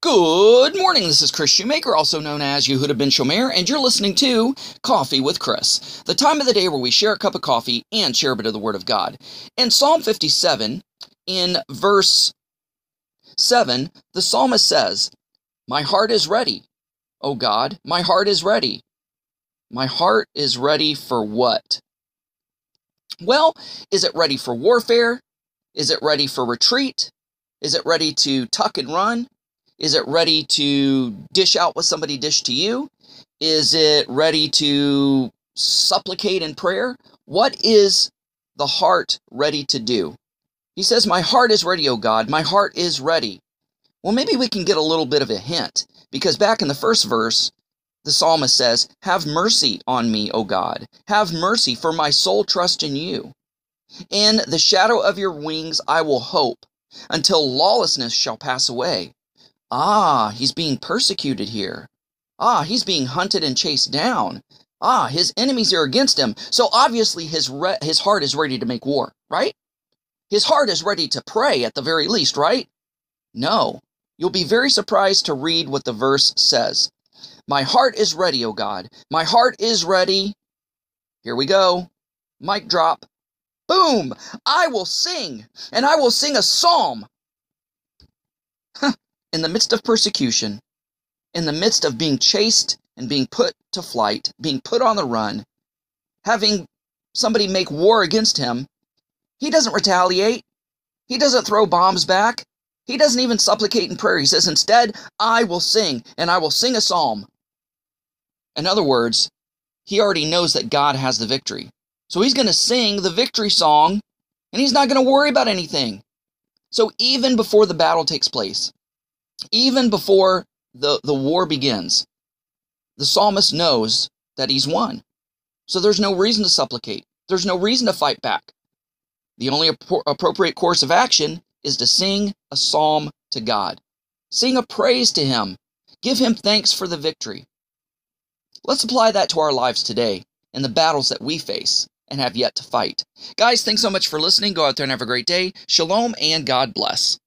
Good morning. This is Kris Shoemaker, also known as Yehudah ben Shomeyr, and you're listening to Coffee with Kris, the time of the day where we share a cup of coffee and share a bit of the Word of God. In Psalm 57, in verse 7, the psalmist says, My heart is ready, O God, my heart is ready. My heart is ready for what? Well, is it ready for warfare? Is it ready for retreat? Is it ready to tuck and run? Is it ready to dish out what somebody dished to you? Is it ready to supplicate in prayer? What is the heart ready to do? He says, My heart is ready, O God. My heart is ready. Well, maybe we can get a little bit of a hint because back in the first verse, the psalmist says, Have mercy on me, O God. Have mercy, for my soul trusts in you. In the shadow of your wings I will hope until lawlessness shall pass away. Ah, he's being persecuted here. Ah, he's being hunted and chased down. Ah, his enemies are against him. So obviously his re- his heart is ready to make war, right? His heart is ready to pray at the very least, right? No. You'll be very surprised to read what the verse says. My heart is ready, O God. My heart is ready. Here we go. Mic drop. Boom! I will sing, and I will sing a psalm in the midst of persecution, in the midst of being chased and being put to flight, being put on the run, having somebody make war against him, he doesn't retaliate. He doesn't throw bombs back. He doesn't even supplicate in prayer. He says, Instead, I will sing, and I will sing a psalm. In other words, he already knows that God has the victory. So he's going to sing the victory song, and he's not going to worry about anything. So even before the battle takes place, even before the, the war begins, the psalmist knows that he's won. So there's no reason to supplicate. There's no reason to fight back. The only appropriate course of action is to sing a psalm to God. Sing a praise to Him. Give Him thanks for the victory. Let's apply that to our lives today and the battles that we face and have yet to fight. Guys, thanks so much for listening. Go out there and have a great day. Shalom and God bless.